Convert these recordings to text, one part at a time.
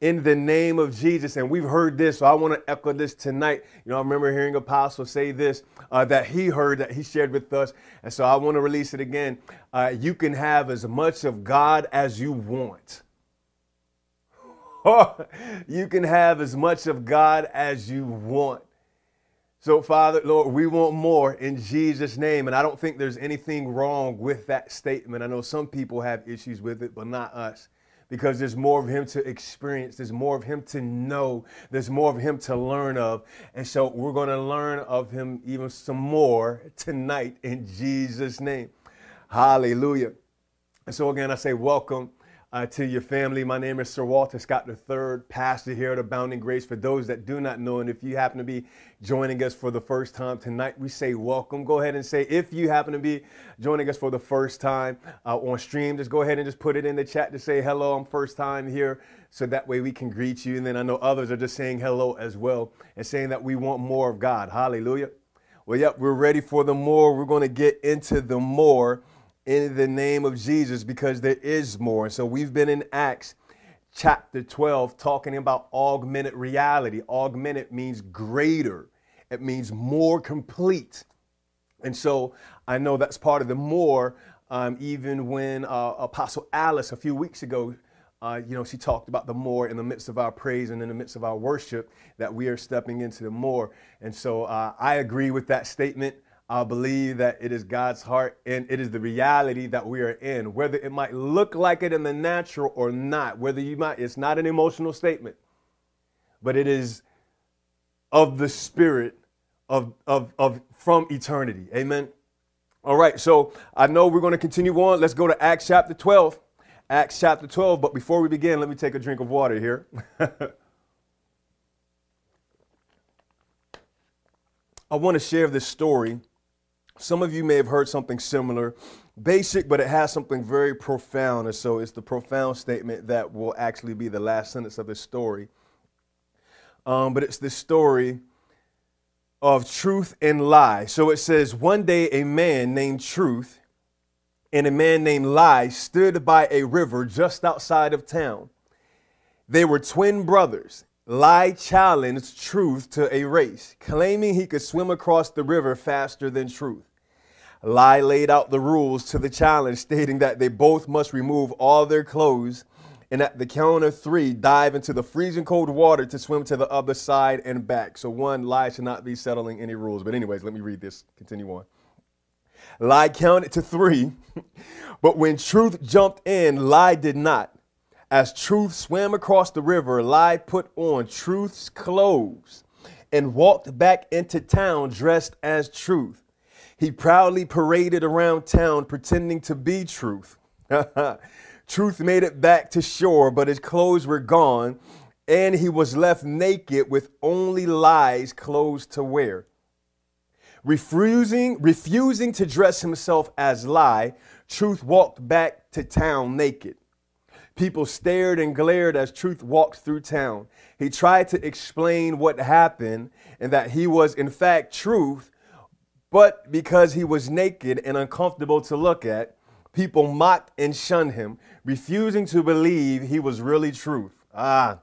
in the name of Jesus. And we've heard this, so I want to echo this tonight. You know, I remember hearing Apostle say this uh, that he heard, that he shared with us. And so I want to release it again. Uh, you can have as much of God as you want. you can have as much of God as you want. So, Father, Lord, we want more in Jesus' name. And I don't think there's anything wrong with that statement. I know some people have issues with it, but not us because there's more of him to experience, there's more of him to know, there's more of him to learn of. And so we're going to learn of him even some more tonight in Jesus' name. Hallelujah. And so again, I say welcome uh, to your family. My name is Sir Walter Scott III, pastor here at Abounding Grace. For those that do not know, and if you happen to be joining us for the first time tonight, we say welcome. Go ahead and say, if you happen to be joining us for the first time uh, on stream, just go ahead and just put it in the chat to say, hello, I'm first time here. So that way we can greet you. And then I know others are just saying hello as well and saying that we want more of God. Hallelujah. Well, yep, we're ready for the more. We're going to get into the more in the name of Jesus because there is more. So we've been in Acts chapter 12 talking about augmented reality. Augmented means greater, it means more complete. And so I know that's part of the more. Um, even when uh, Apostle Alice a few weeks ago, uh, you know, she talked about the more in the midst of our praise and in the midst of our worship that we are stepping into the more. And so uh, I agree with that statement. I believe that it is God's heart and it is the reality that we are in, whether it might look like it in the natural or not, whether you might, it's not an emotional statement, but it is of the spirit of, of, of from eternity. Amen. All right, so I know we're going to continue on. Let's go to Acts chapter 12. Acts chapter 12, but before we begin, let me take a drink of water here. I want to share this story some of you may have heard something similar, basic, but it has something very profound. And so it's the profound statement that will actually be the last sentence of this story. Um, but it's the story of truth and lie. So it says, One day a man named Truth and a man named Lie stood by a river just outside of town. They were twin brothers. Lie challenged Truth to a race, claiming he could swim across the river faster than Truth. Lie laid out the rules to the challenge, stating that they both must remove all their clothes and at the count of three, dive into the freezing cold water to swim to the other side and back. So, one, lie should not be settling any rules. But, anyways, let me read this. Continue on. Lie counted to three, but when truth jumped in, lie did not. As truth swam across the river, lie put on truth's clothes and walked back into town dressed as truth. He proudly paraded around town pretending to be truth. truth made it back to shore, but his clothes were gone, and he was left naked with only lies clothes to wear. Refusing, refusing to dress himself as lie, Truth walked back to town naked. People stared and glared as Truth walked through town. He tried to explain what happened and that he was, in fact, Truth, but because he was naked and uncomfortable to look at, people mocked and shunned him, refusing to believe he was really truth. Ah.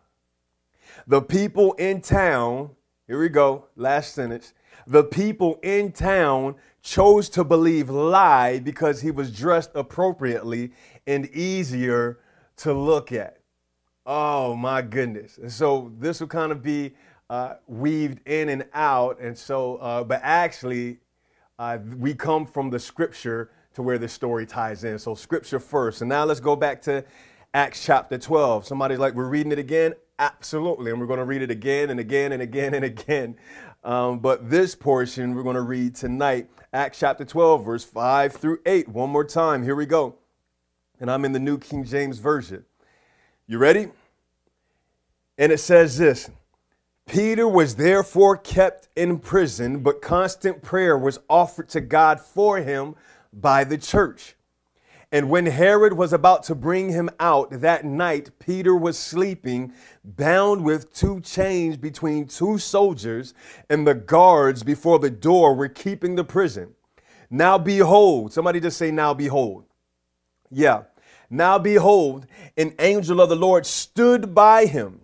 The people in town, here we go, last sentence. The people in town chose to believe lie because he was dressed appropriately and easier to look at. Oh my goodness. And so this will kind of be uh, weaved in and out. And so, uh, but actually, uh, we come from the scripture to where this story ties in. So, scripture first. And now let's go back to Acts chapter 12. Somebody's like, we're reading it again? Absolutely. And we're going to read it again and again and again and again. Um, but this portion we're going to read tonight, Acts chapter 12, verse 5 through 8. One more time. Here we go. And I'm in the New King James Version. You ready? And it says this Peter was therefore kept in prison, but constant prayer was offered to God for him by the church. And when Herod was about to bring him out that night, Peter was sleeping, bound with two chains between two soldiers, and the guards before the door were keeping the prison. Now behold, somebody just say, Now behold. Yeah. Now behold, an angel of the Lord stood by him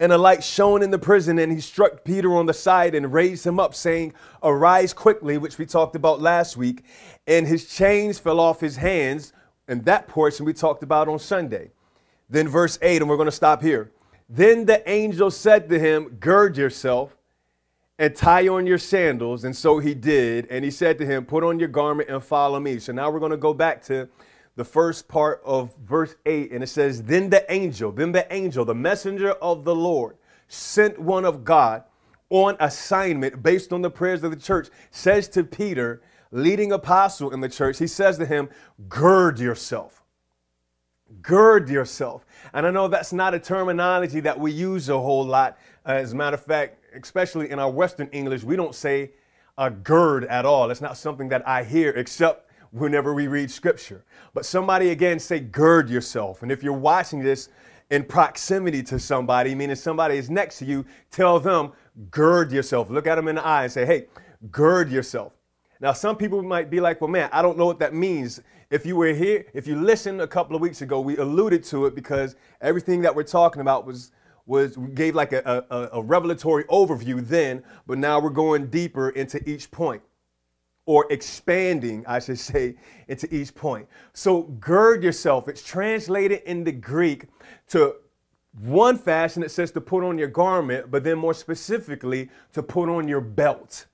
And a light shone in the prison, and he struck Peter on the side and raised him up, saying, Arise quickly, which we talked about last week. And his chains fell off his hands. And that portion we talked about on Sunday. Then, verse 8, and we're going to stop here. Then the angel said to him, Gird yourself and tie on your sandals. And so he did. And he said to him, Put on your garment and follow me. So now we're going to go back to the first part of verse 8. And it says, Then the angel, then the angel, the messenger of the Lord, sent one of God on assignment based on the prayers of the church, says to Peter, leading apostle in the church, he says to him, Gird yourself. Gird yourself. And I know that's not a terminology that we use a whole lot. As a matter of fact, especially in our Western English, we don't say a gird at all. It's not something that I hear except whenever we read scripture. But somebody again say, gird yourself. And if you're watching this in proximity to somebody, meaning somebody is next to you, tell them, gird yourself. Look at them in the eye and say, hey, gird yourself. Now, some people might be like, well, man, I don't know what that means. If you were here, if you listened a couple of weeks ago, we alluded to it because everything that we're talking about was was gave like a, a, a revelatory overview then, but now we're going deeper into each point or expanding, I should say, into each point. So gird yourself. It's translated in the Greek to one fashion it says to put on your garment, but then more specifically to put on your belt.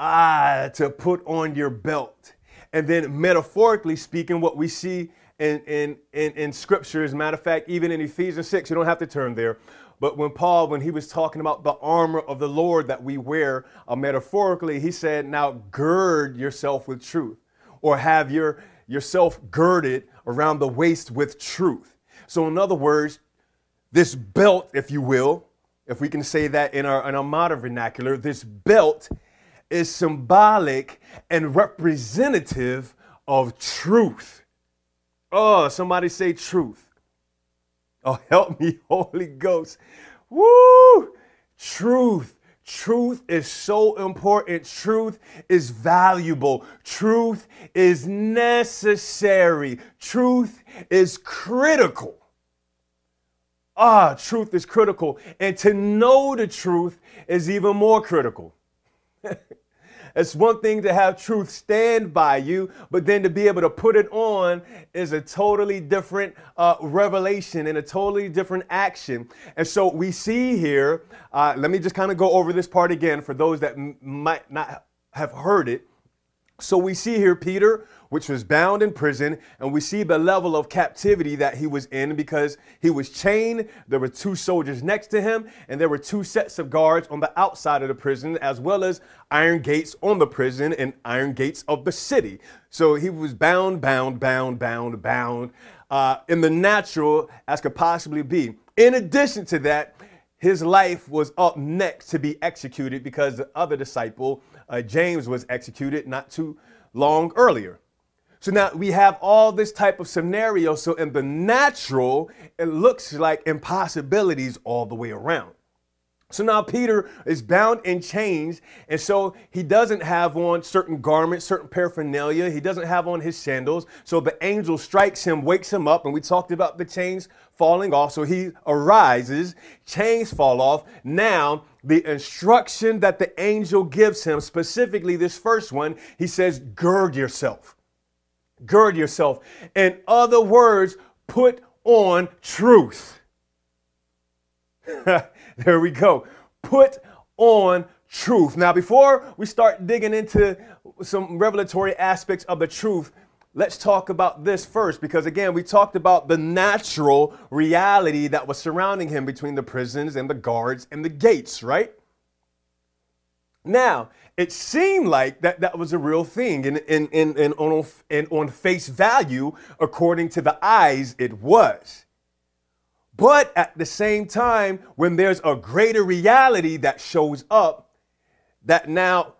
Ah, to put on your belt. And then metaphorically speaking, what we see in, in, in, in scripture. As a matter of fact, even in Ephesians 6, you don't have to turn there. But when Paul, when he was talking about the armor of the Lord that we wear uh, metaphorically, he said, Now gird yourself with truth, or have your yourself girded around the waist with truth. So, in other words, this belt, if you will, if we can say that in our, in our modern vernacular, this belt is symbolic and representative of truth. Oh, somebody say truth. Oh, help me, Holy Ghost. Woo! Truth. Truth is so important. Truth is valuable. Truth is necessary. Truth is critical. Ah, truth is critical. And to know the truth is even more critical. It's one thing to have truth stand by you, but then to be able to put it on is a totally different uh, revelation and a totally different action. And so we see here, uh, let me just kind of go over this part again for those that m- might not have heard it. So we see here Peter which was bound in prison. And we see the level of captivity that he was in because he was chained. There were two soldiers next to him, and there were two sets of guards on the outside of the prison, as well as iron gates on the prison and iron gates of the city. So he was bound, bound, bound, bound, bound uh, in the natural as could possibly be. In addition to that, his life was up next to be executed because the other disciple, uh, James, was executed not too long earlier. So now we have all this type of scenario. So in the natural, it looks like impossibilities all the way around. So now Peter is bound in chains, and so he doesn't have on certain garments, certain paraphernalia. He doesn't have on his sandals. So the angel strikes him, wakes him up, and we talked about the chains falling off. So he arises, chains fall off. Now, the instruction that the angel gives him, specifically this first one, he says, Gird yourself gird yourself. In other words, put on truth. there we go. Put on truth. Now, before we start digging into some revelatory aspects of the truth, let's talk about this first because, again, we talked about the natural reality that was surrounding him between the prisons and the guards and the gates, right? Now, it seemed like that, that was a real thing. And, and, and, and, on, and on face value, according to the eyes, it was. But at the same time, when there's a greater reality that shows up, that now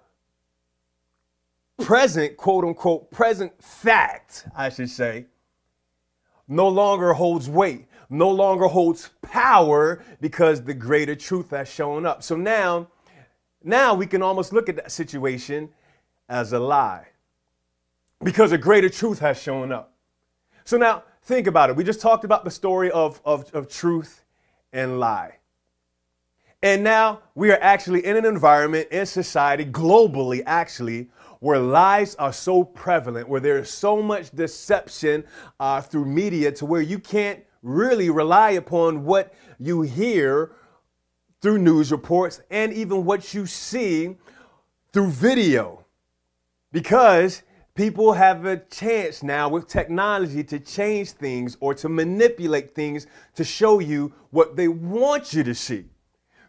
present, quote unquote, present fact, I should say, no longer holds weight, no longer holds power because the greater truth has shown up. So now, now we can almost look at that situation as a lie because a greater truth has shown up. So now think about it. We just talked about the story of, of, of truth and lie. And now we are actually in an environment in society, globally actually, where lies are so prevalent, where there is so much deception uh, through media to where you can't really rely upon what you hear through news reports and even what you see through video. Because people have a chance now with technology to change things or to manipulate things to show you what they want you to see.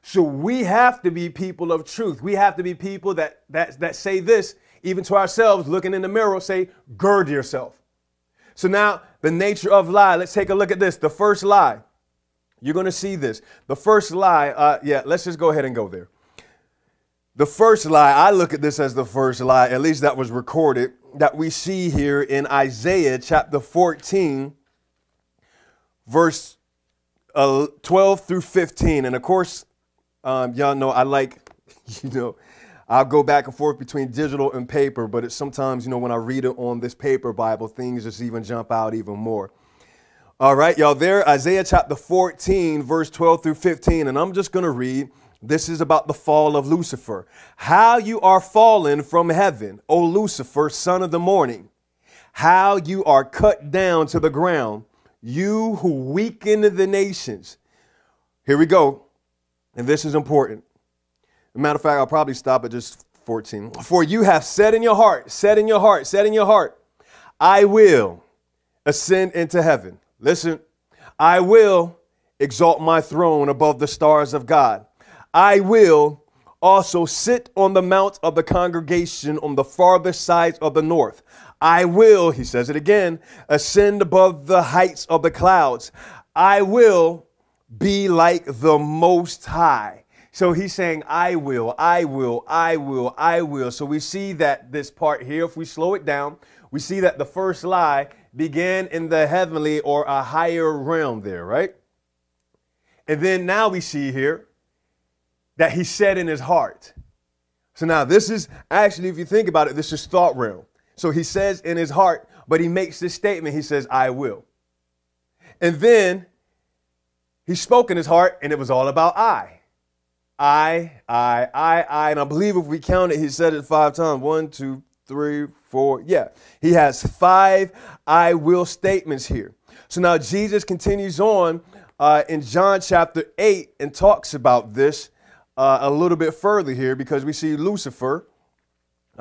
So we have to be people of truth. We have to be people that that that say this even to ourselves, looking in the mirror, say, gird yourself. So now the nature of lie. Let's take a look at this. The first lie. You're going to see this. The first lie, uh, yeah, let's just go ahead and go there. The first lie, I look at this as the first lie, at least that was recorded, that we see here in Isaiah chapter 14, verse uh, 12 through 15. And of course, um, y'all know I like, you know, I'll go back and forth between digital and paper, but it's sometimes, you know, when I read it on this paper Bible, things just even jump out even more. All right, y'all, there, Isaiah chapter 14, verse 12 through 15, and I'm just going to read. This is about the fall of Lucifer. How you are fallen from heaven, O Lucifer, son of the morning. How you are cut down to the ground, you who weaken the nations. Here we go. And this is important. matter of fact, I'll probably stop at just 14. For you have said in your heart, said in your heart, said in your heart, I will ascend into heaven. Listen, I will exalt my throne above the stars of God. I will also sit on the mount of the congregation on the farthest sides of the north. I will, he says it again, ascend above the heights of the clouds. I will be like the Most High. So he's saying, I will, I will, I will, I will. So we see that this part here, if we slow it down, we see that the first lie began in the heavenly or a higher realm there, right? And then now we see here that he said in his heart. So now this is actually, if you think about it, this is thought realm. So he says in his heart, but he makes this statement. He says, I will. And then he spoke in his heart, and it was all about I. I, I, I, I. And I believe if we count it, he said it five times. One, two, three, four. Yeah. He has five I will statements here. So now Jesus continues on uh, in John chapter 8 and talks about this uh, a little bit further here because we see Lucifer.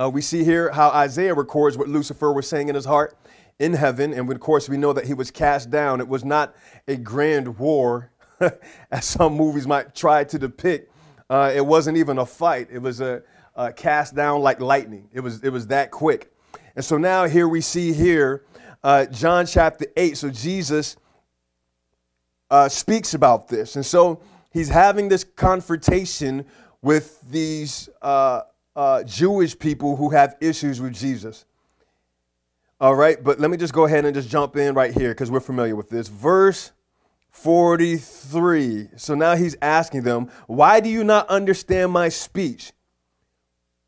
Uh, we see here how Isaiah records what Lucifer was saying in his heart in heaven. And of course, we know that he was cast down. It was not a grand war as some movies might try to depict. Uh, it wasn't even a fight. It was a, a, cast down like lightning. It was it was that quick. And so now here we see here uh, John chapter eight. So Jesus uh, speaks about this, and so he's having this confrontation with these uh, uh, Jewish people who have issues with Jesus. All right, but let me just go ahead and just jump in right here because we're familiar with this verse 43. So now he's asking them, Why do you not understand my speech?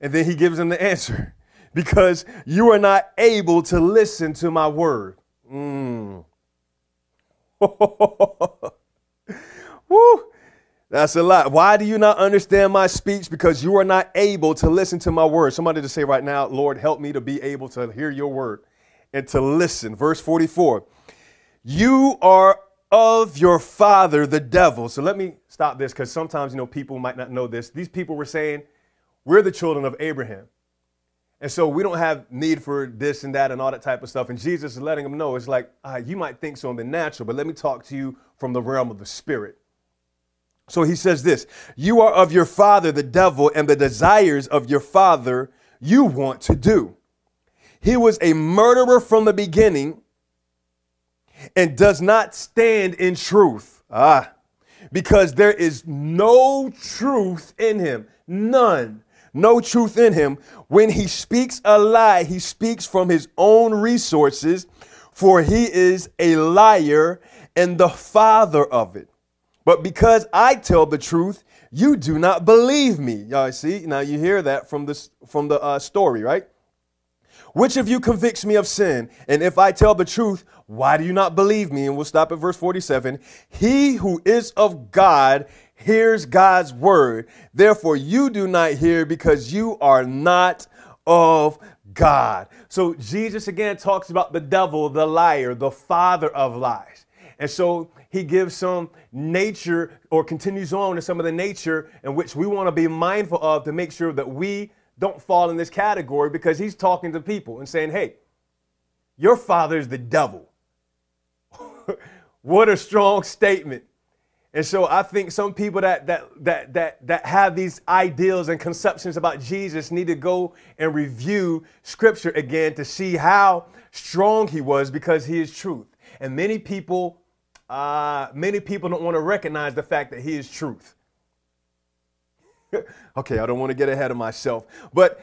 And then he gives them the answer because you are not able to listen to my word. Mm. Woo. That's a lot. Why do you not understand my speech? Because you are not able to listen to my word. Somebody to say right now, Lord, help me to be able to hear your word and to listen. Verse 44. You are of your father, the devil. So let me stop this because sometimes, you know, people might not know this. These people were saying, we're the children of Abraham. And so we don't have need for this and that and all that type of stuff. And Jesus is letting them know it's like, uh, you might think so in the natural, but let me talk to you from the realm of the spirit. So he says this You are of your father, the devil, and the desires of your father you want to do. He was a murderer from the beginning and does not stand in truth. Ah, because there is no truth in him. None. No truth in him. When he speaks a lie, he speaks from his own resources, for he is a liar and the father of it. But because I tell the truth, you do not believe me. Y'all see? Now you hear that from this from the uh, story, right? Which of you convicts me of sin? And if I tell the truth, why do you not believe me? And we'll stop at verse 47. He who is of God hears God's word. Therefore, you do not hear because you are not of God. So, Jesus again talks about the devil, the liar, the father of lies. And so he gives some nature or continues on to some of the nature in which we want to be mindful of to make sure that we don't fall in this category because he's talking to people and saying, hey, your father is the devil. what a strong statement. And so I think some people that, that, that, that, that have these ideals and conceptions about Jesus need to go and review scripture again to see how strong he was because he is truth. And many people uh, many people don't want to recognize the fact that he is truth. okay, I don't want to get ahead of myself. But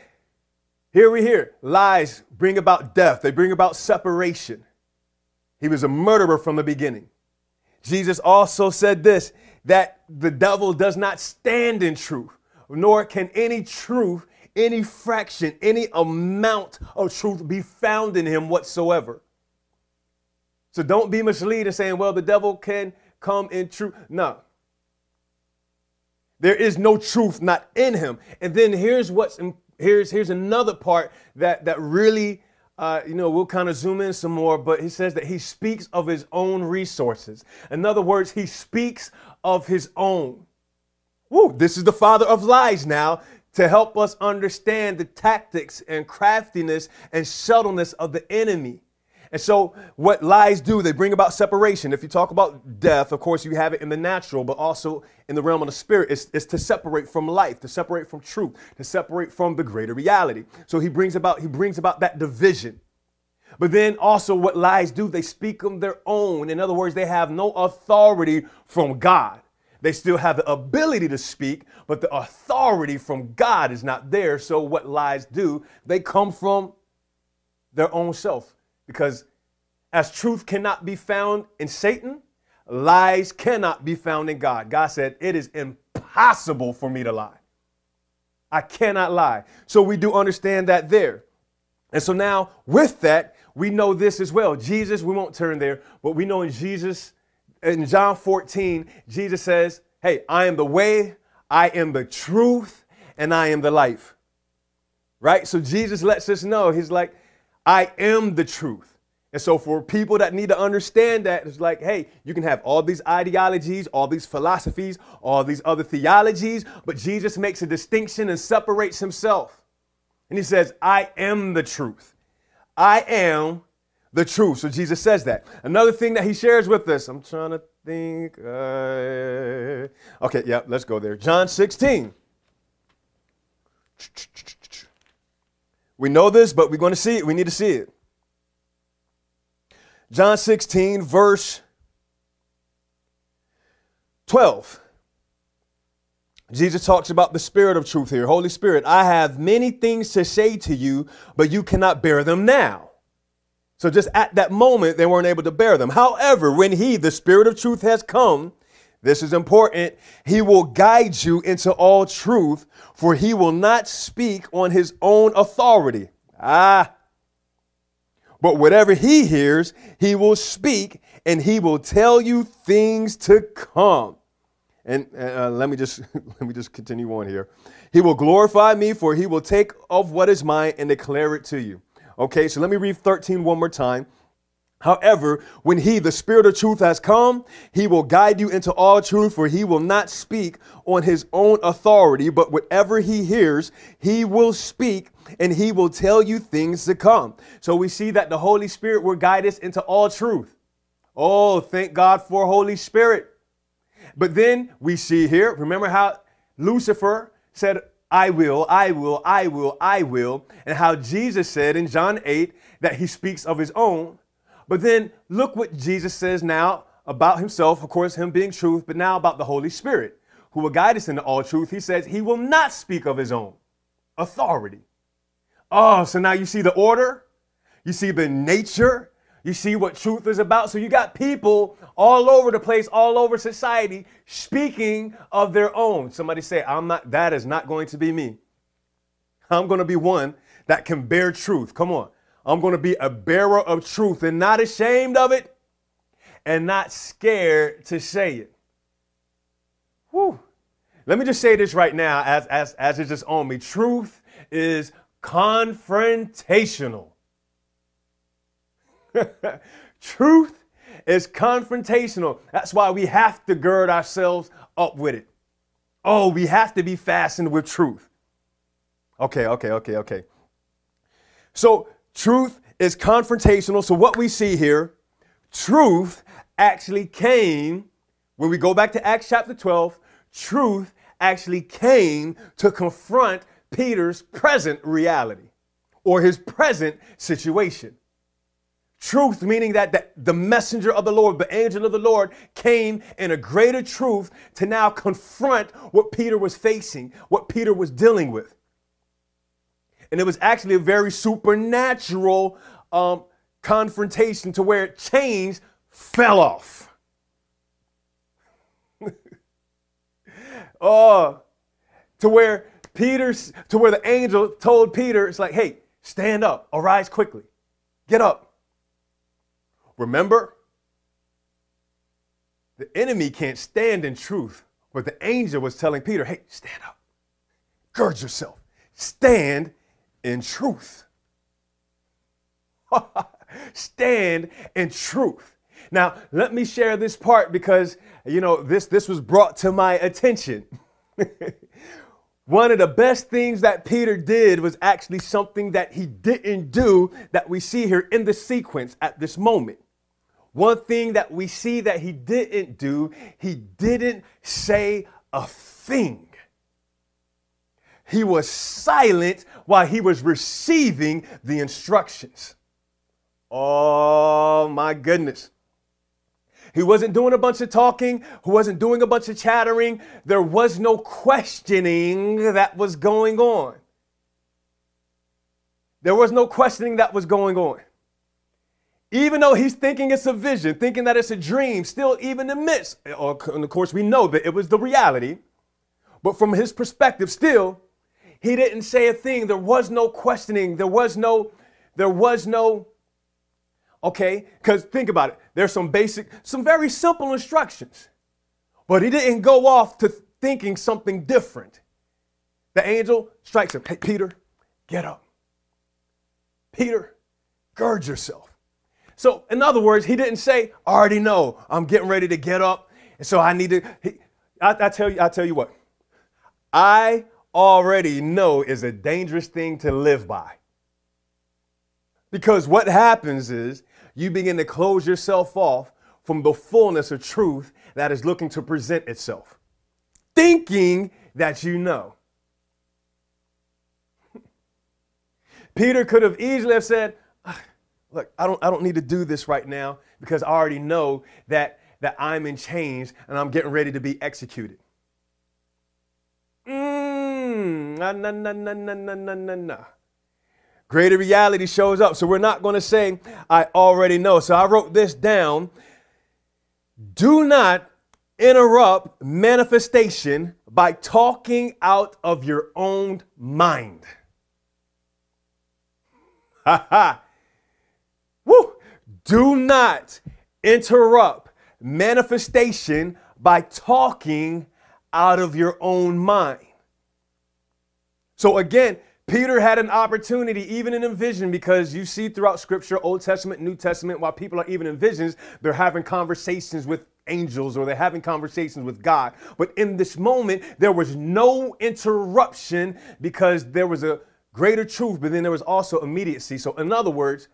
here we hear lies bring about death, they bring about separation. He was a murderer from the beginning. Jesus also said this that the devil does not stand in truth, nor can any truth, any fraction, any amount of truth be found in him whatsoever. So don't be misled in saying, well, the devil can come in truth. No. There is no truth not in him. And then here's what's here's here's another part that that really uh, you know, we'll kind of zoom in some more, but he says that he speaks of his own resources. In other words, he speaks of his own. Woo, this is the father of lies now to help us understand the tactics and craftiness and subtleness of the enemy. And so, what lies do, they bring about separation. If you talk about death, of course, you have it in the natural, but also in the realm of the spirit. It's, it's to separate from life, to separate from truth, to separate from the greater reality. So he brings about he brings about that division. But then also, what lies do, they speak of their own. In other words, they have no authority from God. They still have the ability to speak, but the authority from God is not there. So, what lies do, they come from their own self. Because as truth cannot be found in Satan, lies cannot be found in God. God said, It is impossible for me to lie. I cannot lie. So we do understand that there. And so now, with that, we know this as well. Jesus, we won't turn there, but we know in Jesus, in John 14, Jesus says, Hey, I am the way, I am the truth, and I am the life. Right? So Jesus lets us know, He's like, I am the truth. And so, for people that need to understand that, it's like, hey, you can have all these ideologies, all these philosophies, all these other theologies, but Jesus makes a distinction and separates himself. And he says, I am the truth. I am the truth. So, Jesus says that. Another thing that he shares with us, I'm trying to think. Uh, okay, yeah, let's go there. John 16. We know this, but we're going to see it. We need to see it. John 16, verse 12. Jesus talks about the Spirit of truth here. Holy Spirit, I have many things to say to you, but you cannot bear them now. So just at that moment, they weren't able to bear them. However, when He, the Spirit of truth, has come, this is important. He will guide you into all truth, for he will not speak on his own authority. Ah. But whatever he hears, he will speak, and he will tell you things to come. And uh, let me just let me just continue on here. He will glorify me, for he will take of what is mine and declare it to you. Okay, so let me read 13 one more time. However, when he, the Spirit of truth, has come, he will guide you into all truth, for he will not speak on his own authority, but whatever he hears, he will speak and he will tell you things to come. So we see that the Holy Spirit will guide us into all truth. Oh, thank God for Holy Spirit. But then we see here, remember how Lucifer said, I will, I will, I will, I will, and how Jesus said in John 8 that he speaks of his own. But then look what Jesus says now about himself, of course, him being truth, but now about the Holy Spirit, who will guide us into all truth. He says he will not speak of his own authority. Oh, so now you see the order, you see the nature, you see what truth is about. So you got people all over the place, all over society, speaking of their own. Somebody say, I'm not, that is not going to be me. I'm going to be one that can bear truth. Come on. I'm going to be a bearer of truth and not ashamed of it and not scared to say it. Whew. Let me just say this right now as, as, as it's just on me. Truth is confrontational. Truth is confrontational. That's why we have to gird ourselves up with it. Oh, we have to be fastened with truth. Okay, okay, okay, okay. So, truth is confrontational. So, what we see here, truth actually came, when we go back to Acts chapter 12, truth actually came to confront Peter's present reality or his present situation. Truth, meaning that the, the, messenger of the Lord, the angel of the Lord, came in a greater truth to now confront what Peter was facing, what Peter was dealing with. And it was actually a very supernatural um, confrontation to where chains fell off. oh, to where Peter, to where the angel told Peter, it's like, hey, stand up, arise quickly, get up. Remember, the enemy can't stand in truth, but the angel was telling Peter, hey, stand up, gird yourself, stand in truth. stand in truth. Now, let me share this part because, you know, this, this was brought to my attention. One of the best things that Peter did was actually something that he didn't do that we see here in the sequence at this moment. One thing that we see that he didn't do, he didn't say a thing. He was silent while he was receiving the instructions. Oh my goodness. He wasn't doing a bunch of talking. He wasn't doing a bunch of chattering. There was no questioning that was going on. There was no questioning that was going on. Even though he's thinking it's a vision, thinking that it's a dream, still, even amidst, and of course, we know that it was the reality, but from his perspective, still, he didn't say a thing. There was no questioning. There was no, there was no, okay? Because think about it. There's some basic, some very simple instructions, but he didn't go off to thinking something different. The angel strikes him. Hey, Peter, get up. Peter, gird yourself. So, in other words, he didn't say, I already know, I'm getting ready to get up. And so I need to, he, I, I tell you, I tell you what, I already know is a dangerous thing to live by. Because what happens is you begin to close yourself off from the fullness of truth that is looking to present itself, thinking that you know. Peter could have easily have said, look, I don't, I don't need to do this right now because I already know that, that I'm in chains and I'm getting ready to be executed. Mmm, nah, nah, nah, nah, nah, nah, nah, nah. Greater reality shows up. So we're not going to say, I already know. So I wrote this down. Do not interrupt manifestation by talking out of your own mind. Ha ha. Woo! Do not interrupt manifestation by talking out of your own mind. So again, Peter had an opportunity, even in a vision, because you see throughout Scripture, Old Testament, New Testament, while people are even in visions, they're having conversations with angels or they're having conversations with God. But in this moment, there was no interruption because there was a greater truth, but then there was also immediacy. So, in other words,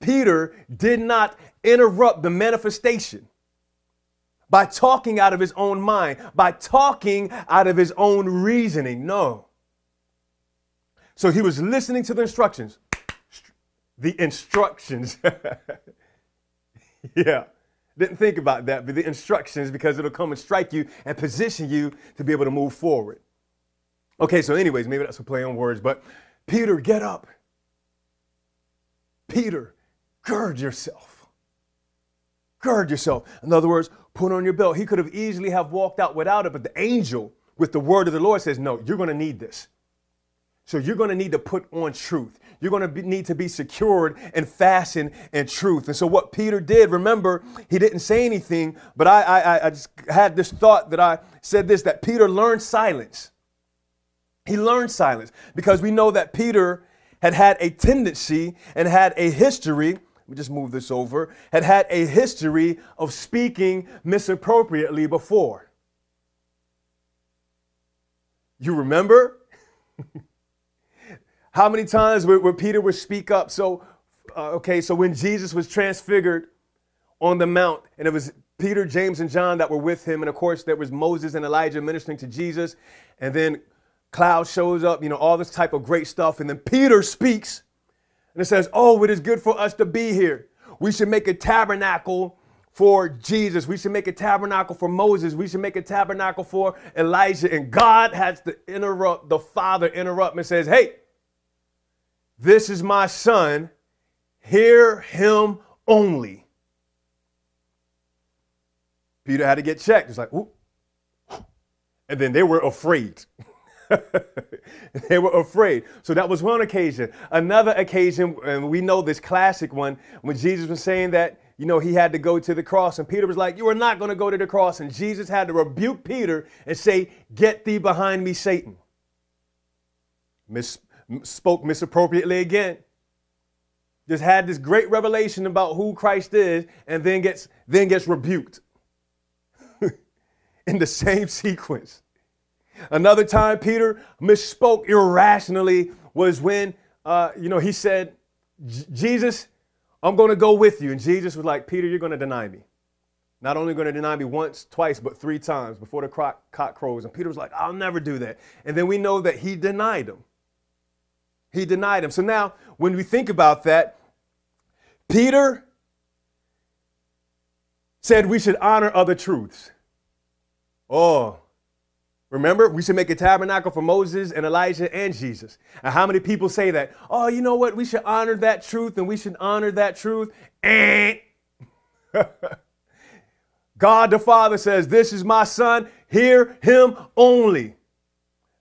Peter did not interrupt the manifestation by talking out of his own mind, by talking out of his own reasoning. No. So he was listening to the instructions. The instructions. yeah. Didn't think about that, but the instructions because it'll come and strike you and position you to be able to move forward. Okay, so, anyways, maybe that's a play on words, but Peter, get up. Peter, gird yourself. Gird yourself. In other words, put on your belt. He could have easily have walked out without it, but the angel with the word of the Lord says, no, you're going to need this. So you're going to need to put on truth. You're going to need to be secured and fastened in truth. And so what Peter did, remember, he didn't say anything, but I, I, I just had this thought that I said this, that Peter learned silence. He learned silence because we know that Peter had had a tendency and had a history let me just move this over, had had a history of speaking misappropriately before. You remember? How many times where, where Peter would speak up? So, uh, okay, so when Jesus was transfigured on the mount, and it was Peter, James, and John that were with him, and of course there was Moses and Elijah ministering to Jesus, and then cloud shows up, you know, all this type of great stuff, and then Peter speaks, and it says, "Oh, it is good for us to be here. We should make a tabernacle." For Jesus, we should make a tabernacle for Moses. We should make a tabernacle for Elijah. And God has to interrupt, the Father interrupt and says, Hey, this is my son. Hear him only. Peter had to get checked. It's like, Ooh. and then they were afraid. they were afraid. So that was one occasion. Another occasion, and we know this classic one, when Jesus was saying that, you know, he had to go to the cross, and Peter was like, You are not going to go to the cross. And Jesus had to rebuke Peter and say, Get thee behind me, Satan. Miss spoke misappropriately again. Just had this great revelation about who Christ is and then gets then gets rebuked in the same sequence. Another time Peter misspoke irrationally was when uh, you know he said, Jesus, I'm going to go with you. And Jesus was like, Peter, you're going to deny me. Not only going to deny me once, twice, but three times before the cock crows. And Peter was like, I'll never do that. And then we know that he denied him. He denied him. So now, when we think about that, Peter said we should honor other truths. Oh, remember, we should make a tabernacle for Moses and Elijah and Jesus. And how many people say that? Oh, you know what? We should honor that truth and we should honor that truth. And God the Father says, This is my son, hear him only.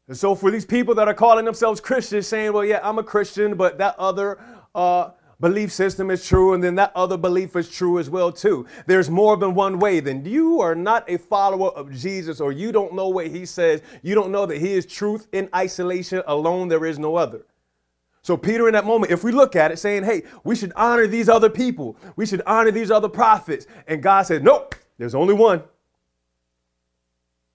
And so for these people that are calling themselves Christians, saying, well, yeah, I'm a Christian, but that other uh, belief system is true, and then that other belief is true as well, too. There's more than one way. Then you are not a follower of Jesus, or you don't know what he says. You don't know that he is truth in isolation alone. There is no other. So Peter in that moment, if we look at it saying, hey, we should honor these other people. We should honor these other prophets. And God said, nope, there's only one.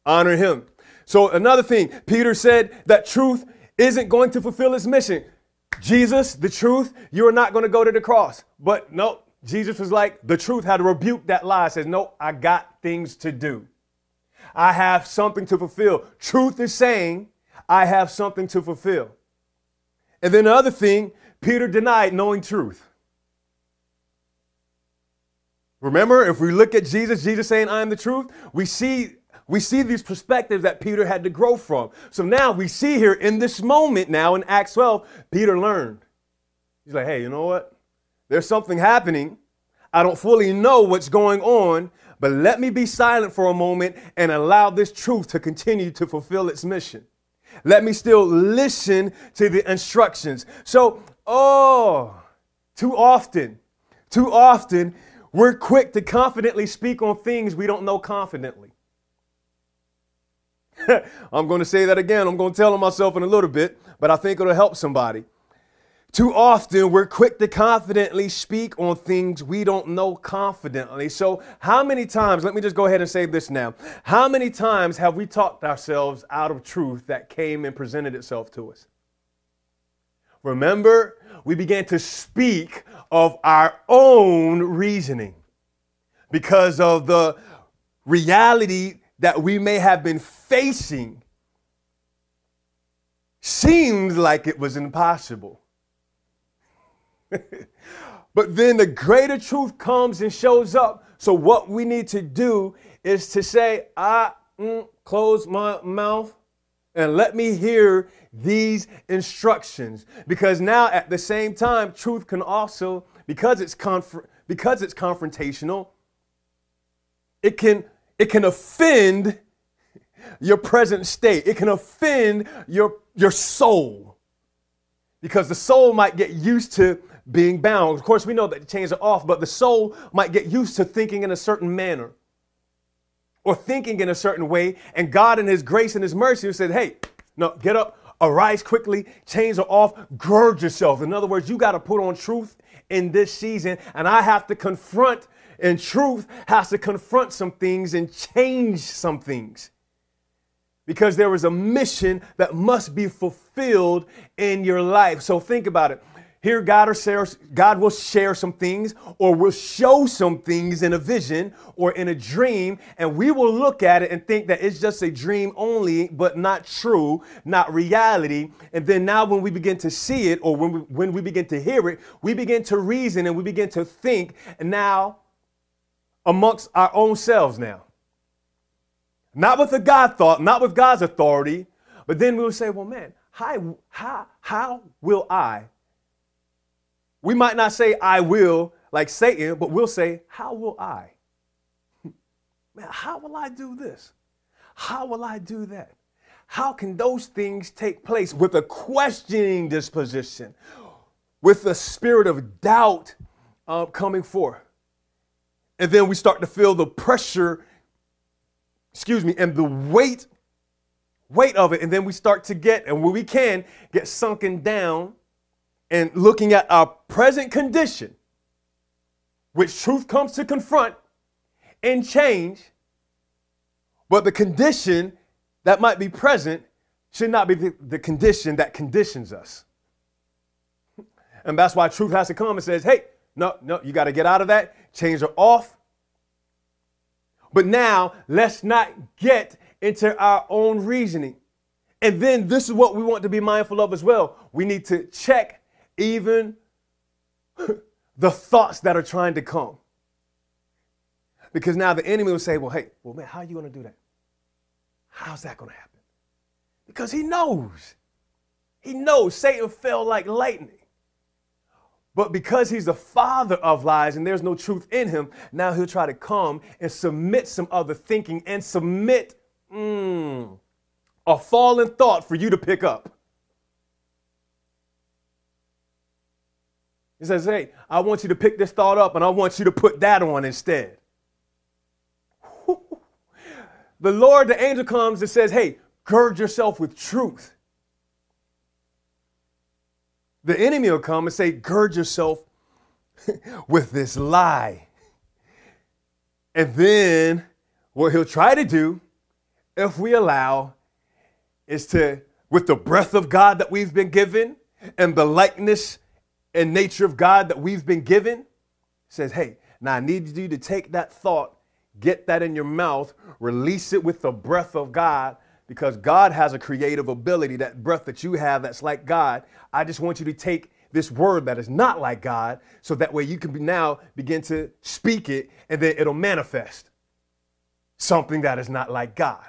Honor him. So, another thing, Peter said that truth isn't going to fulfill its mission. Jesus, the truth, you are not going to go to the cross. But no, Jesus was like, the truth had to rebuke that lie. Says, no, I got things to do. I have something to fulfill. Truth is saying, I have something to fulfill. And then the other thing, Peter denied knowing truth. Remember, if we look at Jesus, Jesus saying, I am the truth, we see we see these perspectives that Peter had to grow from. So now we see here in this moment now in Acts 12, Peter learned. He's like, hey, you know what? There's something happening. I don't fully know what's going on, but let me be silent for a moment and allow this truth to continue to fulfill its mission. Let me still listen to the instructions. So, oh, too often, too often, we're quick to confidently speak on things we don't know confidently. I'm going to say that again. I'm going to tell on myself in a little bit, but I think it'll help somebody. Too often, we're quick to confidently speak on things we don't know confidently. So, how many times, let me just go ahead and say this now. How many times have we talked ourselves out of truth that came and presented itself to us? Remember, we began to speak of our own reasoning because of the reality that we may have been facing seemed like it was impossible. but then the greater truth comes and shows up. So, what we need to do is to say, I mm, close my mouth and let me hear these instructions. Because now, at the same time, truth can also, because it's, conf- because it's confrontational, it can it can offend your present state. It can offend your, your soul. Because the soul might get used to being bound. Of course, we know that the chains are off, but the soul might get used to thinking in a certain manner or thinking in a certain way. And God, in His grace and His mercy, said, Hey, no, get up, arise quickly, chains are off, gird yourself. In other words, you got to put on truth in this season, and I have to confront, and truth has to confront some things and change some things. Because there is a mission that must be fulfilled in your life. So think about it. Here, God, or share, God will share some things or will show some things in a vision or in a dream, and we will look at it and think that it's just a dream only, but not true, not reality. And then now, when we begin to see it or when we, when we begin to hear it, we begin to reason and we begin to think, and now amongst our own selves now. Not with the God thought, not with God's authority, but then we'll say, well, man, how, how, how will I we might not say, I will, like Satan, but we'll say, How will I? Man, how will I do this? How will I do that? How can those things take place with a questioning disposition, with the spirit of doubt uh, coming forth? And then we start to feel the pressure, excuse me, and the weight, weight of it. And then we start to get, and when we can, get sunken down and looking at our present condition, which truth comes to confront and change, but the condition that might be present should not be the, the condition that conditions us. And that's why truth has to come and says, hey, no, no, you got to get out of that. Chains are off. But now let's not get into our own reasoning. And then this is what we want to be mindful of as well. We need to check even the thoughts that are trying to come. Because now the enemy will say, well, hey, well, man, how are you going to do that? How's that going to happen? Because he knows. He knows Satan fell like lightning. But because he's the father of lies and there's no truth in him, now he'll try to come and submit some other thinking and submit mm, a fallen thought for you to pick up. He says, Hey, I want you to pick this thought up and I want you to put that on instead. the Lord, the angel comes and says, Hey, gird yourself with truth. The enemy will come and say, Gird yourself with this lie. And then what he'll try to do, if we allow, is to, with the breath of God that we've been given and the likeness and nature of God that we've been given says, hey, now I need you to take that thought, get that in your mouth, release it with the breath of God, because God has a creative ability, that breath that you have that's like God. I just want you to take this word that is not like God, so that way you can be now begin to speak it, and then it'll manifest something that is not like God.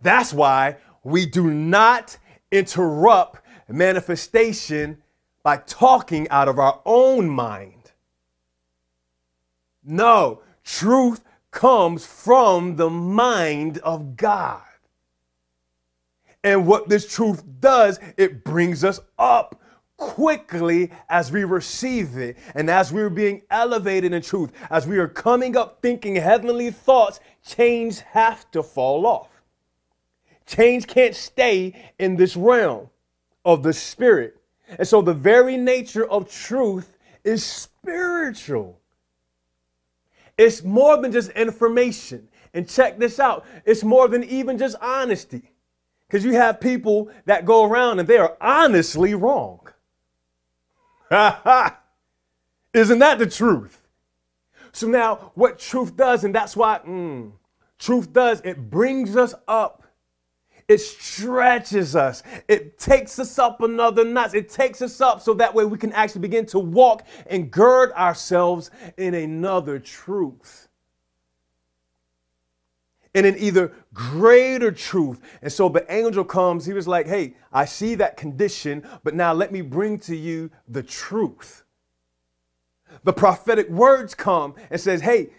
That's why we do not interrupt manifestation by talking out of our own mind. No, truth comes from the mind of God. And what this truth does, it brings us up quickly as we receive it. And as we're being elevated in truth, as we are coming up thinking heavenly thoughts, chains have to fall off. Chains can't stay in this realm of the spirit. And so the very nature of truth is spiritual. It's more than just information. And check this out it's more than even just honesty. Because you have people that go around and they are honestly wrong. Isn't that the truth? So now, what truth does, and that's why mm, truth does, it brings us up it stretches us. It takes us up another notch. It takes us up so that way we can actually begin to walk and gird ourselves in another truth. And in either greater truth. And so the angel comes, he was like, Hey, I see that condition, but now let me bring to you the truth. The prophetic words come and says, Hey,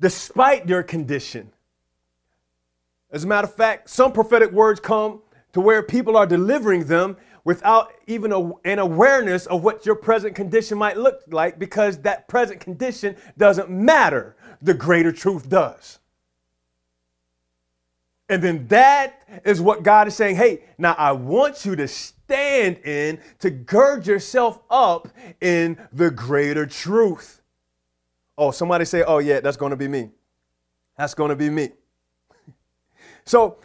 despite your condition, as a matter of fact, some prophetic words come to where people are delivering them without even a, an awareness of what your present condition might look like because that present condition doesn't matter. The greater truth does. And then that is what God is saying. Hey, now I want you to stand in, to gird yourself up in the greater truth. Oh, somebody say, oh, yeah, that's going to be me. That's going to be me. So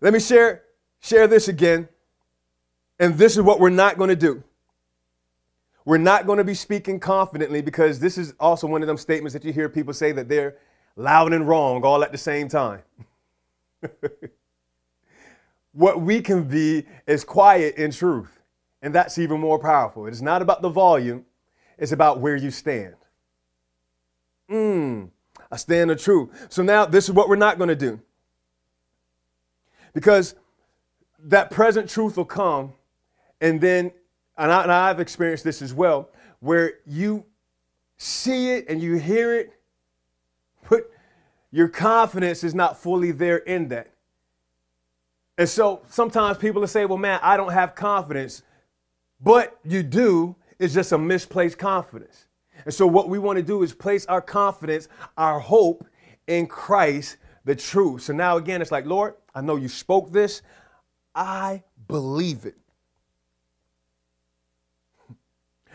let me share, share this again. And this is what we're not going to do. We're not going to be speaking confidently because this is also one of them statements that you hear people say that they're loud and wrong all at the same time. what we can be is quiet in truth. And that's even more powerful. It is not about the volume, it's about where you stand. Mmm, I stand the truth. So now this is what we're not going to do. Because that present truth will come, and then, and, I, I've experienced this as well, where you see it and you hear it, but your confidence is not fully there in that. And so sometimes people will say, well, man, I don't have confidence. But you do, it's just a misplaced confidence. And so what we want to do is place our confidence, our hope in Christ, the truth. So now again, it's like, Lord, I know you spoke this. I believe it.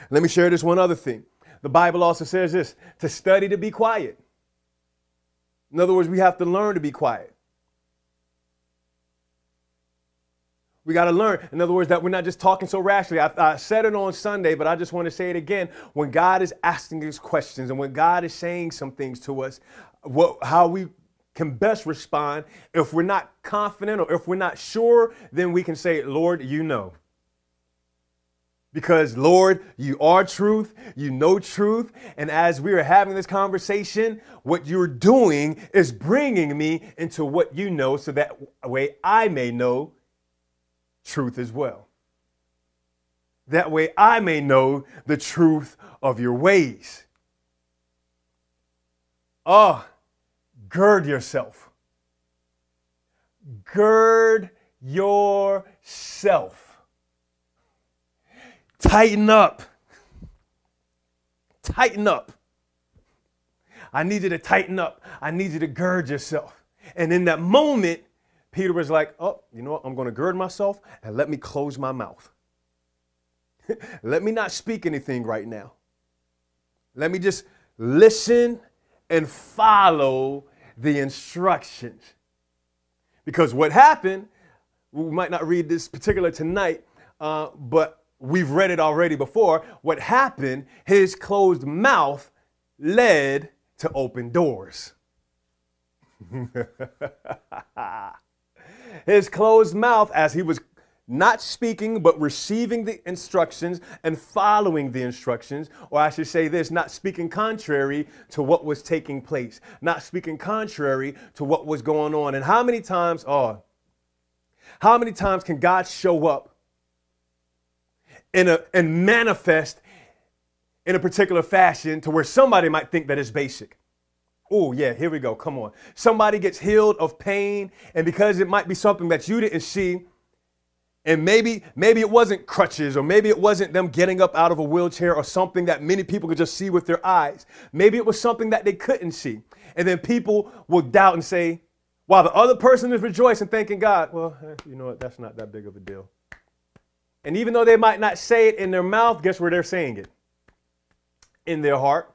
Let me share this one other thing. The Bible also says this to study to be quiet. In other words, we have to learn to be quiet. We got to learn. In other words, that we're not just talking so rashly. I, I, said it on Sunday, but I just want to say it again. When God is asking us questions and when God is saying some things to us, what, how we can best respond, if we're not confident or if we're not sure, then we can say, Lord, you know. Because, Lord, you are truth, you know truth. And as we are having this conversation, what you're doing is bringing me into what you know so that way I may know truth as well. That way I may know the truth of your ways. Oh, gird yourself. Gird yourself Tighten up. Tighten up. I need you to tighten up. I need you to gird yourself. And in that moment, Peter was like, Oh, you know what? I'm going to gird myself and let me close my mouth. let me not speak anything right now. Let me just listen and follow the instructions. Because what happened, we might not read this particular tonight, uh, but we've read it already before. What happened, his closed mouth led to open doors. his closed mouth, as he was not speaking, but receiving the instructions and following the instructions, or I should say this, not speaking contrary to what was taking place, not speaking contrary to what was going on. And how many times, oh, how many times can God show up in a, and manifest in a particular fashion to where somebody might think that it's basic. Oh, yeah, here we go. Come on. Somebody gets healed of pain, and because it might be something that you didn't see, and maybe maybe it wasn't crutches or maybe it wasn't them getting up out of a wheelchair or something that many people could just see with their eyes. Maybe it was something that they couldn't see. And then people will doubt and say, while the other person is rejoicing, thanking God, well, eh, you know what, that's not that big of a deal. And even though they might not say it in their mouth, guess where they're saying it? In their heart.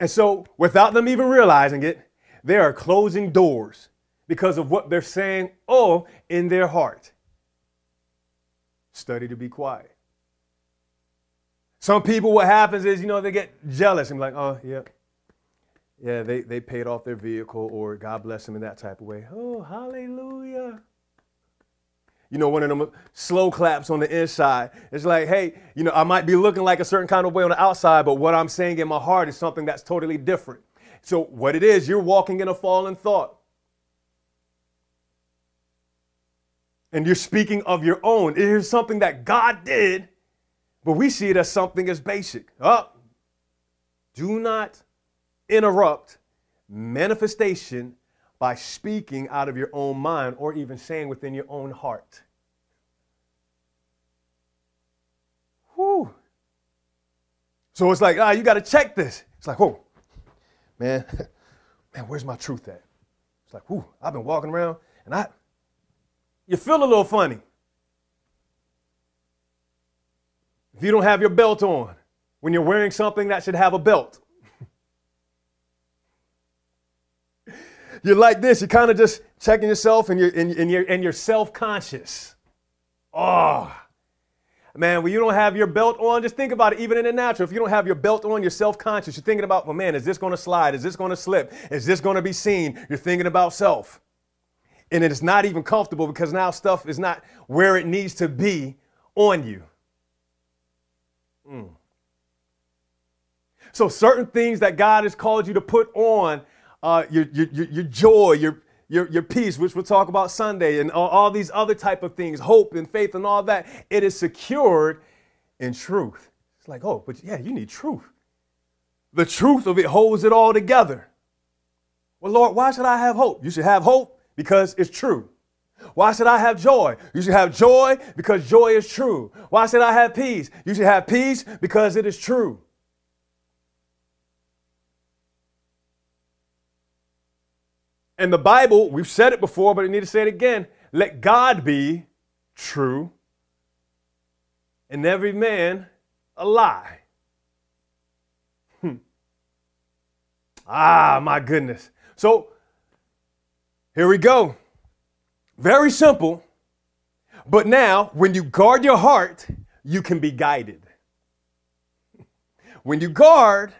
And so, without them even realizing it, they are closing doors because of what they're saying, oh, in their heart. Study to be quiet. Some people, what happens is, you know, they get jealous and like, oh, yeah, yeah, they, they paid off their vehicle or God bless them in that type of way. Oh, hallelujah you know, one of them slow claps on the inside. It's like, hey, you know, I might be looking like a certain kind of way on the outside, but what I'm saying in my heart is something that's totally different. So, what it is, you're walking in a fallen thought. and you're speaking of your own. It is something that God did, but we see it as something as basic. Oh, do not interrupt manifestation by speaking out of your own mind or even saying within your own heart. Whew. So it's like, ah, you got to check this. It's like, whoa, man, man, where's my truth at? It's like, whoo, I've been walking around and I, you feel a little funny. If you don't have your belt on, when you're wearing something that should have a belt. you're like this, you're kind of just checking yourself and you're, and, and you're, and you're self-conscious. Oh, man, when you don't have your belt on, just think about it, even in the natural. If you don't have your belt on, you're self-conscious. You're thinking about, well, man, is this going to slide? Is this going to slip? Is this going to be seen? You're thinking about self. And it's not even comfortable because now stuff is not where it needs to be on you. Mm. So certain things that God has called you to put on, uh, your, your, your joy, your, your, your peace, which we'll talk about Sunday, and all, all these other type of things, hope and faith and all that, it is secured in truth. It's like, oh, but yeah, you need truth. The truth of it holds it all together. Well, Lord, why should I have hope? You should have hope because it's true. Why should I have joy? You should have joy because joy is true. Why should I have peace? You should have peace because it is true. And the Bible, we've said it before, but I need to say it again. Let God be true and every man a lie. Hmm. Ah, my goodness. So here we go. Very simple. But now, when you guard your heart, you can be guided. When you guard,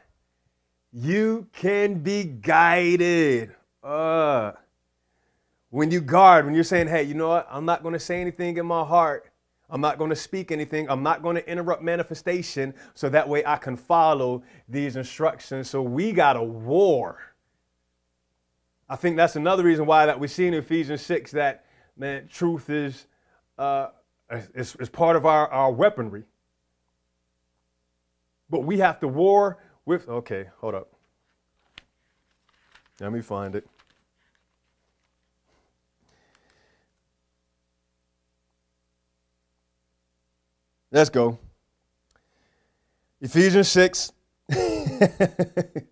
you can be guided. Uh, when you guard, when you're saying, hey, you know what? I'm not going to say anything in my heart. I'm not going to speak anything. I'm not going to interrupt manifestation so that way I can follow these instructions. So we got a war. I think that's another reason why that we see in Ephesians 6 that, man, truth is, uh, is, is part of our, our weaponry. But we have to war with, okay, hold up. Let me find it. Let's go. Ephesians 6.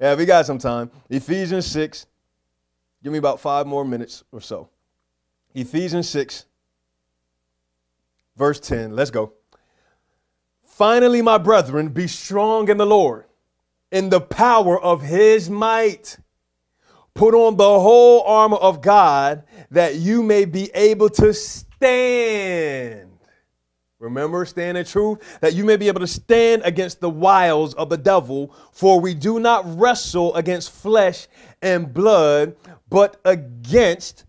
yeah, we got some time. Ephesians 6. Give me about five more minutes or so. Ephesians 6, verse 10. Let's go. Finally, my brethren, be strong in the Lord, in the power of his might. Put on the whole armor of God that you may be able to stand Remember, stand in truth, that you may be able to stand against the wiles of the devil. For we do not wrestle against flesh and blood, but against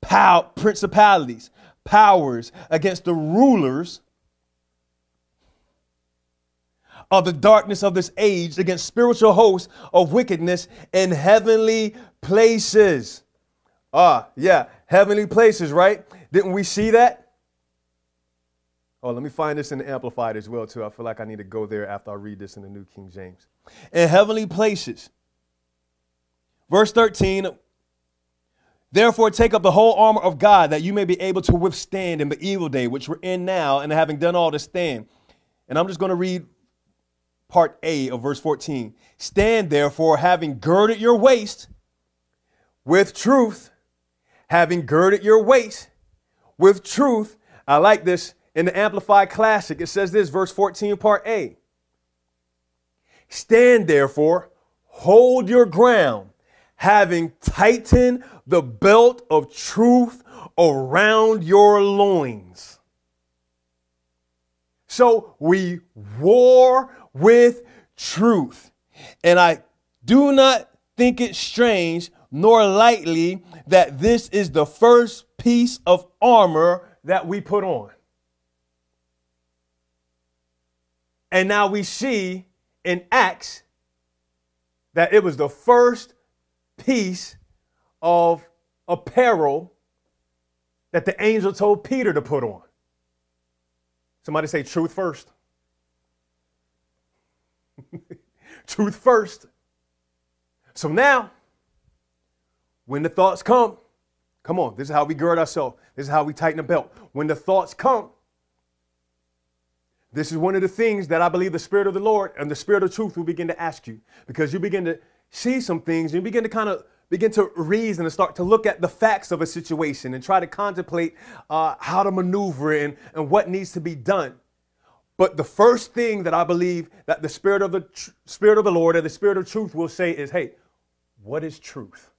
pow- principalities, powers, against the rulers of the darkness of this age, against spiritual hosts of wickedness in heavenly places. Ah, yeah, heavenly places, right? Didn't we see that? Oh, let me find this in the Amplified as well, too. I feel like I need to go there after I read this in the New King James. In heavenly places. Verse 13. Therefore, take up the whole armor of God that you may be able to withstand in the evil day, which we're in now, and having done all to stand. And I'm just going to read part A of verse 14. Stand therefore, having girded your waist with truth, having girded your waist with truth. I like this in the Amplified Classic, it says this, verse 14, part A. Stand therefore, hold your ground, having tightened the belt of truth around your loins. So we war with truth. And I do not think it strange nor lightly that this is the first piece of armor that we put on. And now we see in Acts that it was the first piece of apparel that the angel told Peter to put on. Somebody say truth first. truth first. So now, when the thoughts come, come on, this is how we gird ourselves. This is how we tighten the belt. When the thoughts come, this is one of the things that I believe the Spirit of the Lord and the Spirit of truth will begin to ask you because you begin to see some things and you begin to kind of begin to reason and start to look at the facts of a situation and try to contemplate uh, how to maneuver and, and what needs to be done. But the first thing that I believe that the Spirit of the tr- Spirit of the Lord and the Spirit of truth will say is, hey, what is truth?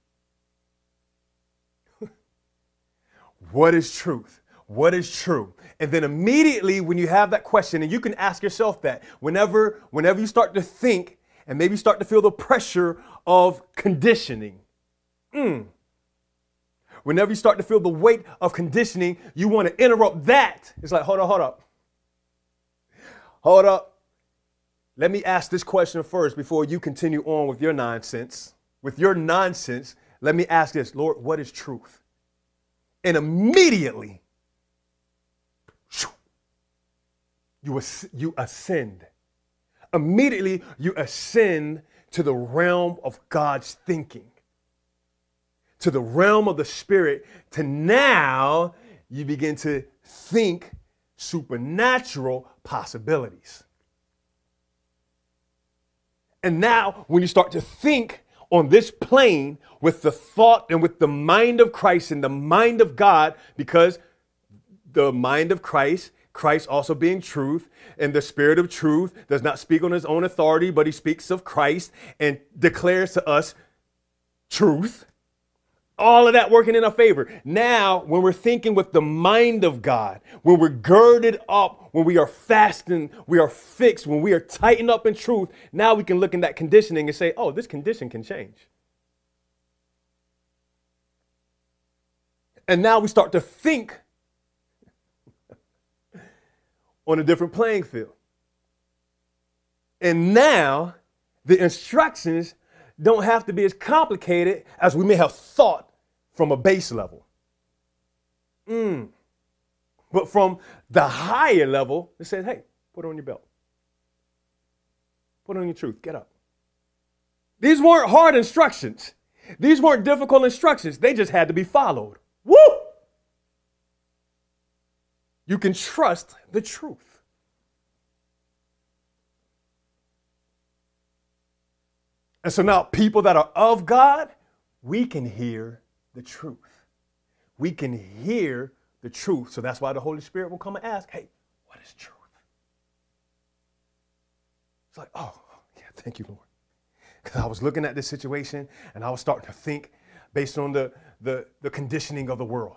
what is truth? What is true? And then immediately when you have that question, and you can ask yourself that whenever, whenever you start to think and maybe start to feel the pressure of conditioning. Mm. Whenever you start to feel the weight of conditioning, you want to interrupt that. It's like, hold on, hold up. Hold up. Let me ask this question first before you continue on with your nonsense. With your nonsense, let me ask this Lord, what is truth? And immediately, you, you ascend. Immediately, you ascend to the realm of God's thinking, to the realm of the Spirit, to now you begin to think supernatural possibilities. And now, when you start to think on this plane with the thought and with the mind of Christ and the mind of God, because the mind of Christ, Christ also being truth, and the Spirit of truth does not speak on his own authority, but he speaks of Christ and declares to us truth all of that working in our favor. Now, when we're thinking with the mind of God, when we're girded up, when we are fasting, we are fixed, when we are tightened up in truth, now we can look in that conditioning and say, oh, this condition can change. And now we start to think on a different playing field. And now the instructions don't have to be as complicated as we may have thought from a base level. Mm. But from the higher level, it says, hey, put on your belt. Put on your truth. Get up. These weren't hard instructions. These weren't difficult instructions. They just had to be followed. Woo! You can trust the truth. And so now, people that are of God, we can hear the truth. We can hear the truth. So that's why the Holy Spirit will come and ask, hey, what is truth? It's like, oh, yeah, thank you, Lord. Because I was looking at this situation and I was starting to think based on the, the, the conditioning of the world.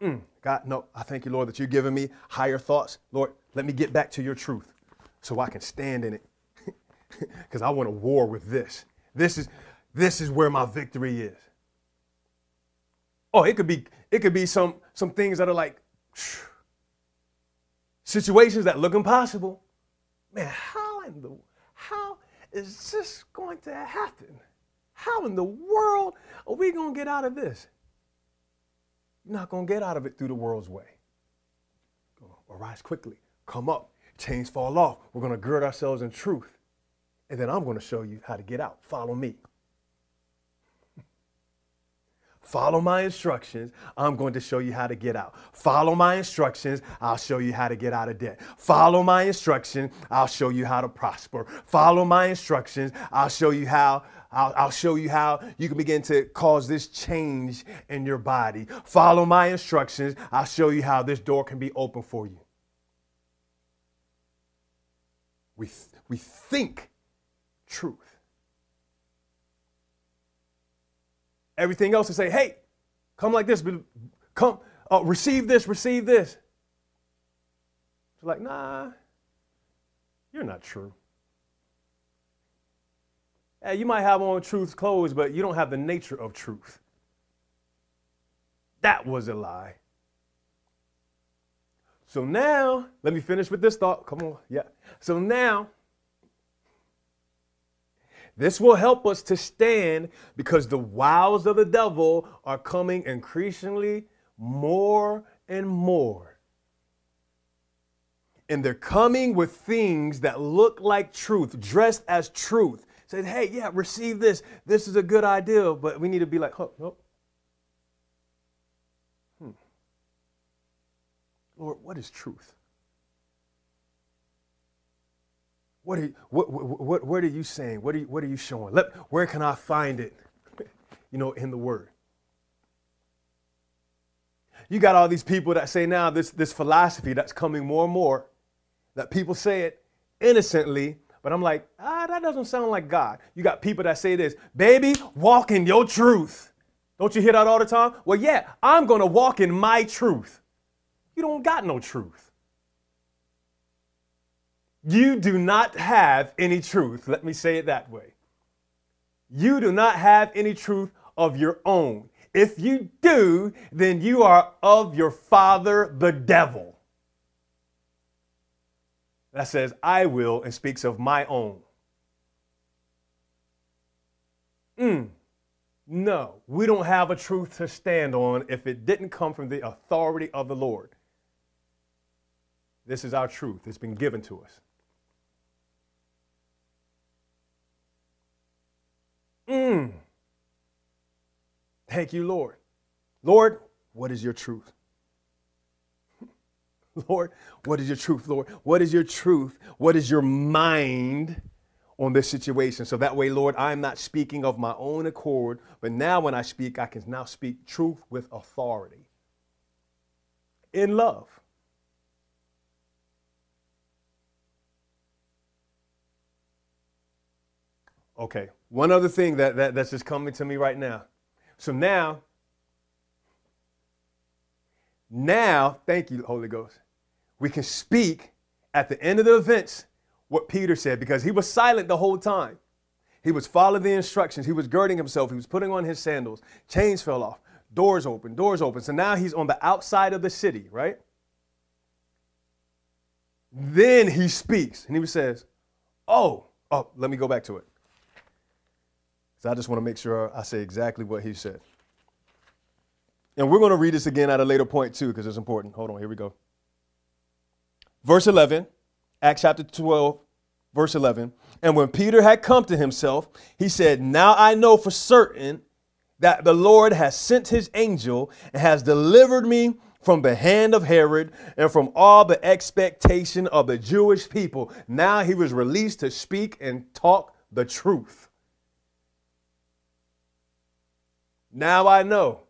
Mm, God, no, I thank you, Lord, that you're giving me higher thoughts. Lord, let me get back to your truth so I can stand in it. Because I want to war with this. This is this is where my victory is. Oh, it could be it could be some some things that are like situations that look impossible. Man, how in the how is this going to happen? How in the world are we going to get out of this? You're not going to get out of it through the world's way. Arise quickly, come up, chains fall off. We're going to gird ourselves in truth. And then I'm going to show you how to get out. Follow me. Follow my instructions. I'm going to show you how to get out. Follow my instructions. I'll show you how to get out of debt. Follow my instructions. I'll show you how to prosper. Follow my instructions. I'll show you how. I'll, I'll show you how you can begin to cause this change in your body. Follow my instructions. I'll show you how this door can be open for you. We, we think truth. Everything else to say, hey, come like this, come, uh, receive this, receive this. It's like, nah, you're not true. Yeah, you might have on truth's clothes, but you don't have the nature of truth. That was a lie. So now, let me finish with this thought. Come on. Yeah. So now, this will help us to stand because the wiles of the devil are coming increasingly more and more. And they're coming with things that look like truth, dressed as truth. Said, hey, yeah, receive this. This is a good idea, but we need to be like, oh, oh. Hmm. Lord, what is truth? What are you, what, what, what, what are you saying? What are you, what are you showing? Let, where can I find it? you know, in the Word. You got all these people that say now this, this philosophy that's coming more and more, that people say it innocently, but I'm like, ah, that doesn't sound like God. You got people that say this, baby, walk in your truth. Don't you hear that all the time? Well, yeah, I'm to walk in my truth. You don't got no truth. You do not have any truth. Let me say it that way. You do not have any truth of your own. If you do, then you are of your father, the devil. That says, I will, and speaks of my own. Mm. No, we don't have a truth to stand on if it didn't come from the authority of the Lord. This is our truth, it's been given to us. Mm. Thank you, Lord. Lord, what is your truth? Lord, what is your truth, Lord? What is your truth? What is your mind on this situation? So that way, Lord, I'm not speaking of my own accord, but now when I speak, I can now speak truth with authority in love. Okay, one other thing that, that, that's just coming to me right now. So now, now, thank you, Holy Ghost, we can speak at the end of the events what Peter said because he was silent the whole time. He was following the instructions. He was girding himself. He was putting on his sandals. Chains fell off. Doors open. Doors open. So now he's on the outside of the city, right? Then he speaks and he says, Oh, oh, let me go back to it. So I just want to make sure I say exactly what he said. And we're going to read this again at a later point too, because it's important. Hold on, here we go. Verse 11, Acts chapter 12, verse 11. And when Peter had come to himself, he said, Now I know for certain that the Lord has sent his angel and has delivered me from the hand of Herod and from all the expectation of the Jewish people. Now he was released to speak and talk the truth. Now I know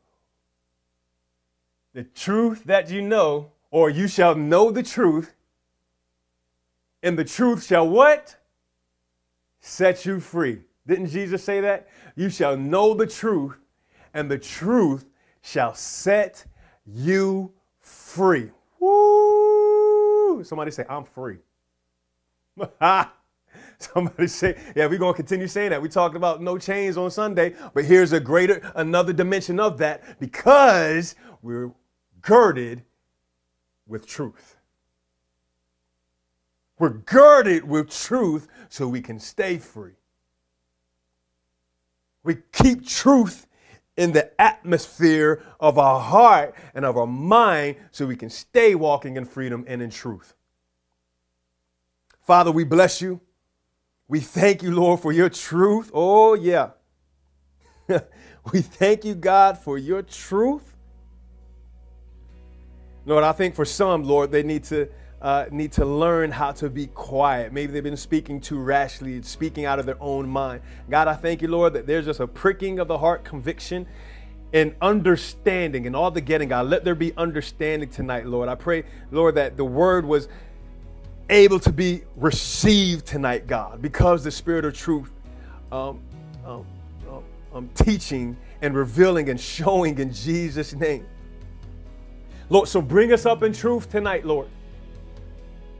the truth that you know, or you shall know the truth, and the truth shall what? Set you free. Didn't Jesus say that? You shall know the truth, and the truth shall set you free. Woo! Somebody say, I'm free. Somebody say, yeah, we're going to continue saying that. We talked about no chains on Sunday, but here's a greater, another dimension of that because we're girded with truth. We're girded with truth so we can stay free. We keep truth in the atmosphere of our heart and of our mind so we can stay walking in freedom and in truth. Father, we bless you. We thank you, Lord, for your truth. Oh, yeah. we thank you, God, for your truth. Lord, I think for some, Lord, they need to uh, need to learn how to be quiet. Maybe they've been speaking too rashly, speaking out of their own mind. God, I thank you, Lord, that there's just a pricking of the heart, conviction, and understanding, and all the getting. God, let there be understanding tonight, Lord. I pray, Lord, that the word was able to be received tonight, God, because the Spirit of truth um, um, um, um, teaching and revealing and showing in Jesus' name. Lord, so bring us up in truth tonight, Lord.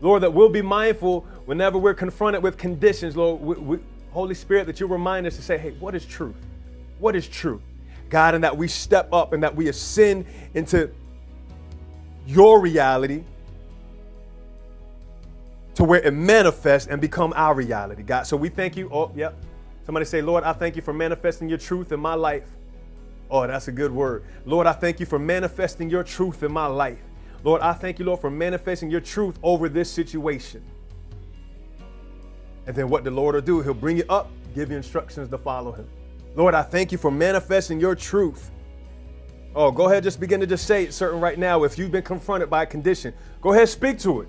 Lord, that we'll be mindful whenever we're confronted with conditions, Lord, we, we, Holy Spirit, that you remind us to say, hey, what is truth? What is truth? God, and that we step up and that we ascend into your reality to where it manifests and become our reality, God. So we thank you. Oh, yep. Somebody say, Lord, I thank you for manifesting your truth in my life. Oh, that's a good word. Lord, I thank you for manifesting your truth in my life. Lord, I thank you, Lord, for manifesting your truth over this situation. And then what the Lord will do, He'll bring you up, give you instructions to follow Him. Lord, I thank you for manifesting your truth. Oh, go ahead, just begin to just say it certain right now. If you've been confronted by a condition, go ahead, speak to it.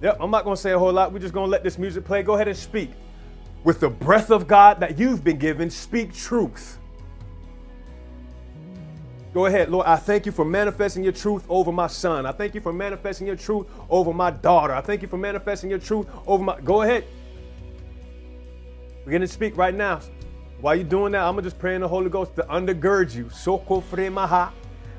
Yep, I'm not to say a whole lot. We're just to let this music play. Go ahead and speak. With the breath of God that you've been given, speak truth. Go ahead, Lord. I thank you for manifesting your truth over my son. I thank you for manifesting your truth over my daughter. I thank you for manifesting your truth over my. Go ahead. We're to speak right now. While you're doing that, I'm to just pray in the Holy Ghost to undergird you. Soko maha.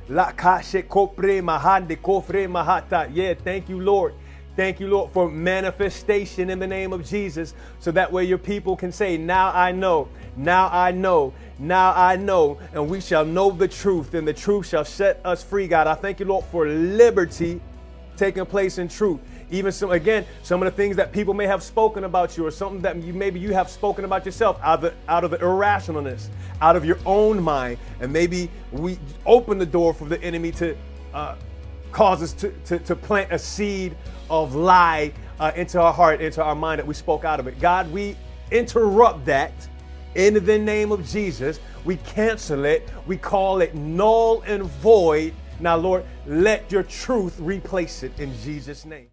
La kashe kopre mahande kofre mahata. Yeah, thank you, Lord. Thank you, Lord, for manifestation in the name of Jesus. So that way your people can say, Now I know, now I know, now I know, and we shall know the truth, and the truth shall set us free, God. I thank you, Lord, for liberty taking place in truth. Even some, again, some of the things that people may have spoken about you, or something that you maybe you have spoken about yourself out of the, out of the irrationalness, out of your own mind, and maybe we open the door for the enemy to uh, cause us to, to, to plant a seed of lie uh, into our heart, into our mind that we spoke out of it. God, we interrupt that in the name of Jesus. We cancel it. We call it null and void. Now, Lord, let your truth replace it in Jesus' name.